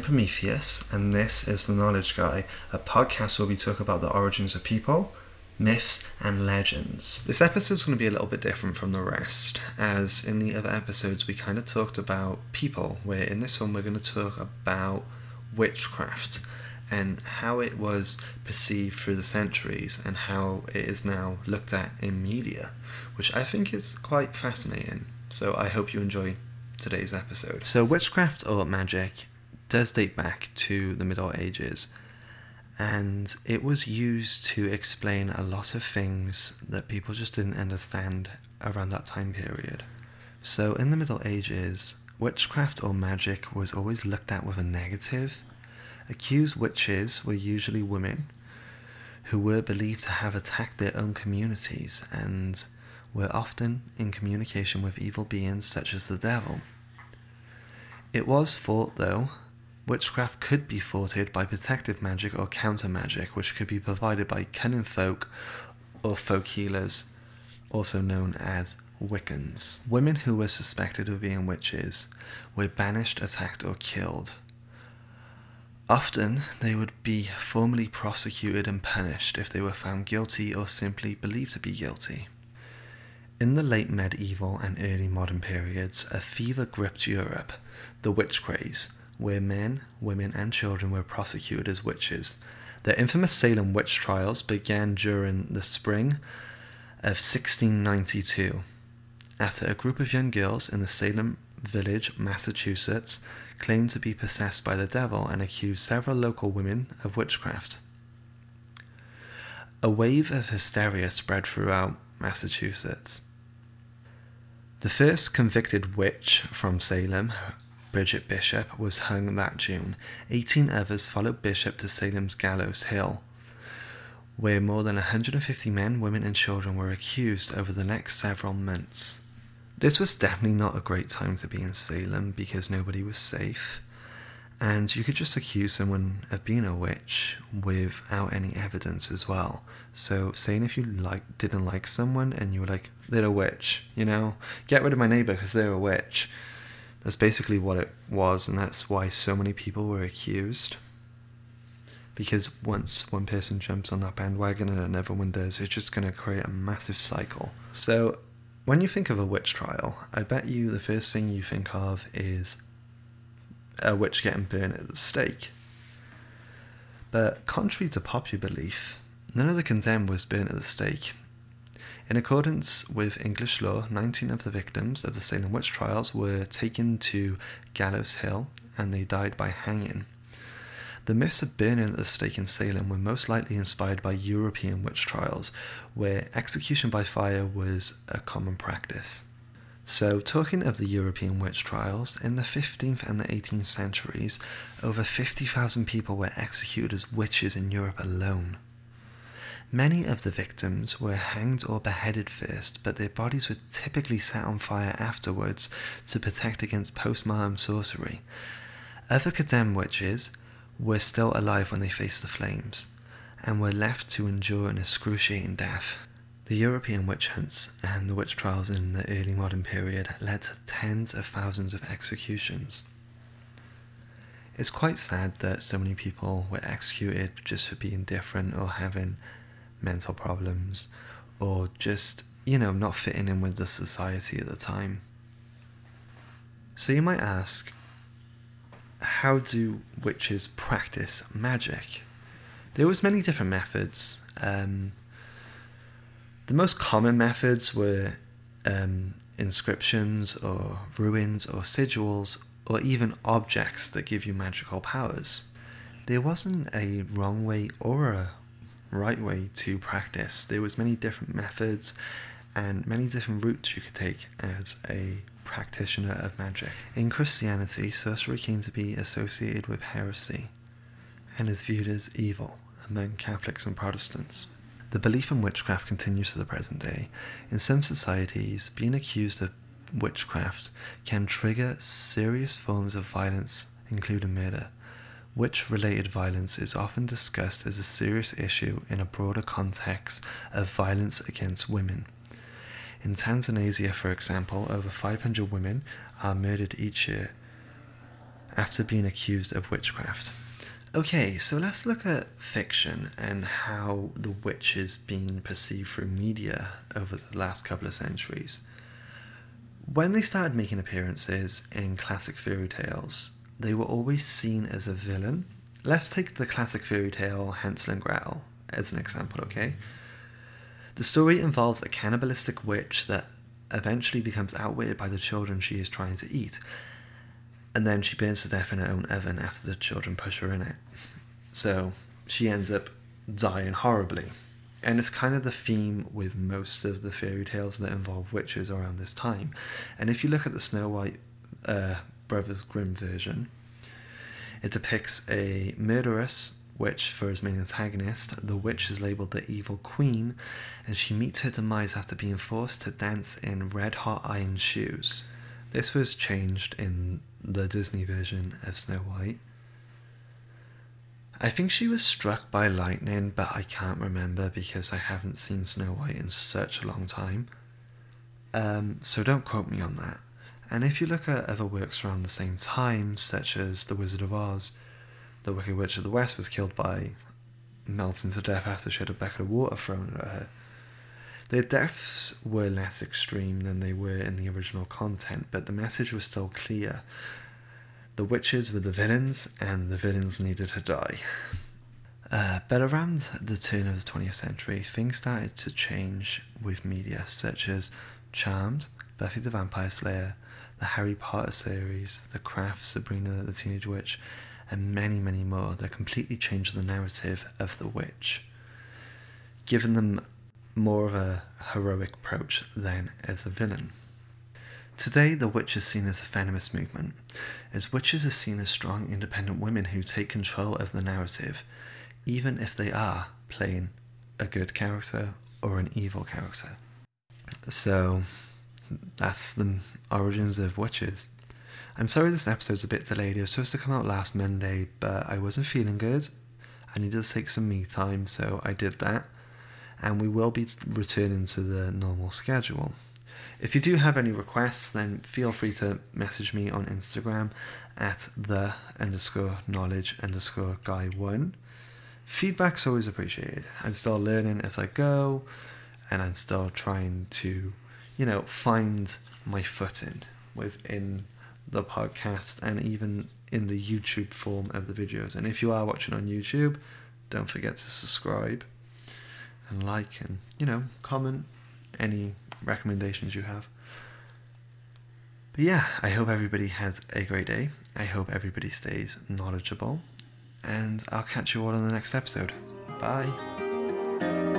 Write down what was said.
Prometheus, and this is The Knowledge Guy, a podcast where we talk about the origins of people, myths, and legends. This episode is going to be a little bit different from the rest, as in the other episodes we kind of talked about people, where in this one we're going to talk about witchcraft and how it was perceived through the centuries and how it is now looked at in media, which I think is quite fascinating. So I hope you enjoy today's episode. So, witchcraft or magic does date back to the Middle Ages, and it was used to explain a lot of things that people just didn't understand around that time period. So, in the Middle Ages, witchcraft or magic was always looked at with a negative. Accused witches were usually women who were believed to have attacked their own communities and were often in communication with evil beings such as the devil. It was thought, though, witchcraft could be thwarted by protective magic or counter magic, which could be provided by cunning folk or folk healers, also known as Wiccans. Women who were suspected of being witches were banished, attacked, or killed. Often, they would be formally prosecuted and punished if they were found guilty or simply believed to be guilty. In the late medieval and early modern periods, a fever gripped Europe, the witch craze, where men, women, and children were prosecuted as witches. The infamous Salem witch trials began during the spring of 1692, after a group of young girls in the Salem village, Massachusetts, claimed to be possessed by the devil and accused several local women of witchcraft. A wave of hysteria spread throughout Massachusetts. The first convicted witch from Salem, Bridget Bishop, was hung that June. 18 others followed Bishop to Salem's Gallows Hill, where more than 150 men, women, and children were accused over the next several months. This was definitely not a great time to be in Salem because nobody was safe. And you could just accuse someone of being a witch without any evidence as well. So saying if you like didn't like someone and you were like they're a witch, you know, get rid of my neighbor because they're a witch. That's basically what it was, and that's why so many people were accused. Because once one person jumps on that bandwagon and another one does, it's just going to create a massive cycle. So, when you think of a witch trial, I bet you the first thing you think of is a witch getting burned at the stake. But contrary to popular belief, none of the condemned was burned at the stake. In accordance with English law, 19 of the victims of the Salem witch trials were taken to Gallows Hill and they died by hanging. The myths of burning at the stake in Salem were most likely inspired by European witch trials, where execution by fire was a common practice. So, talking of the European witch trials, in the 15th and the 18th centuries, over 50,000 people were executed as witches in Europe alone. Many of the victims were hanged or beheaded first, but their bodies were typically set on fire afterwards to protect against post-mortem sorcery. Other condemned witches were still alive when they faced the flames, and were left to endure an excruciating death. The European witch hunts and the witch trials in the early modern period led to tens of thousands of executions. It's quite sad that so many people were executed just for being different or having mental problems or just, you know, not fitting in with the society at the time. So you might ask, how do witches practice magic? There was many different methods. Um, the most common methods were um, inscriptions or runes or sigils or even objects that give you magical powers. There wasn't a wrong way or a right way to practice. There was many different methods and many different routes you could take as a practitioner of magic. In Christianity, sorcery came to be associated with heresy and is viewed as evil among Catholics and Protestants. The belief in witchcraft continues to the present day. In some societies, being accused of witchcraft can trigger serious forms of violence, including murder. Witch related violence is often discussed as a serious issue in a broader context of violence against women. In Tanzania, for example, over 500 women are murdered each year, after being accused of witchcraft. Okay, so let's look at fiction and how the witch is being perceived through media over the last couple of centuries. When they started making appearances in classic fairy tales, they were always seen as a villain. Let's take the classic fairy tale Hansel and Gretel as an example, okay? The story involves a cannibalistic witch that eventually becomes outwitted by the children she is trying to eat, and then she burns to death in her own oven after the children push her in it. So she ends up dying horribly. And it's kind of the theme with most of the fairy tales that involve witches around this time. And if you look at the Snow White uh, Brothers Grimm version, it depicts a murderous witch for his main antagonist. The witch is labeled the evil queen, and she meets her demise after being forced to dance in red hot iron shoes. This was changed in the Disney version of Snow White. I think she was struck by lightning, but I can't remember because I haven't seen Snow White in such a long time. Um, so don't quote me on that. And if you look at other works around the same time, such as The Wizard of Oz, the Wicked Witch of the West was killed by melting to death after she had a bucket of water thrown at her. Their deaths were less extreme than they were in the original content, but the message was still clear. The witches were the villains, and the villains needed to die. Uh, but around the turn of the 20th century, things started to change with media such as Charmed, Buffy the Vampire Slayer, the Harry Potter series, The Craft, Sabrina the Teenage Witch, and many, many more that completely changed the narrative of the witch, giving them more of a heroic approach than as a villain. Today, the witch is seen as a feminist movement, as witches are seen as strong, independent women who take control of the narrative, even if they are playing a good character or an evil character. So, that's the origins of witches. I'm sorry this episode's a bit delayed. It was supposed to come out last Monday, but I wasn't feeling good. I needed to take some me time, so I did that and we will be returning to the normal schedule. If you do have any requests, then feel free to message me on Instagram at the underscore knowledge underscore guy one. Feedback's always appreciated. I'm still learning as I go, and I'm still trying to, you know, find my footing within the podcast and even in the YouTube form of the videos. And if you are watching on YouTube, don't forget to subscribe and like and, you know, comment any recommendations you have. But yeah, I hope everybody has a great day. I hope everybody stays knowledgeable. And I'll catch you all in the next episode. Bye.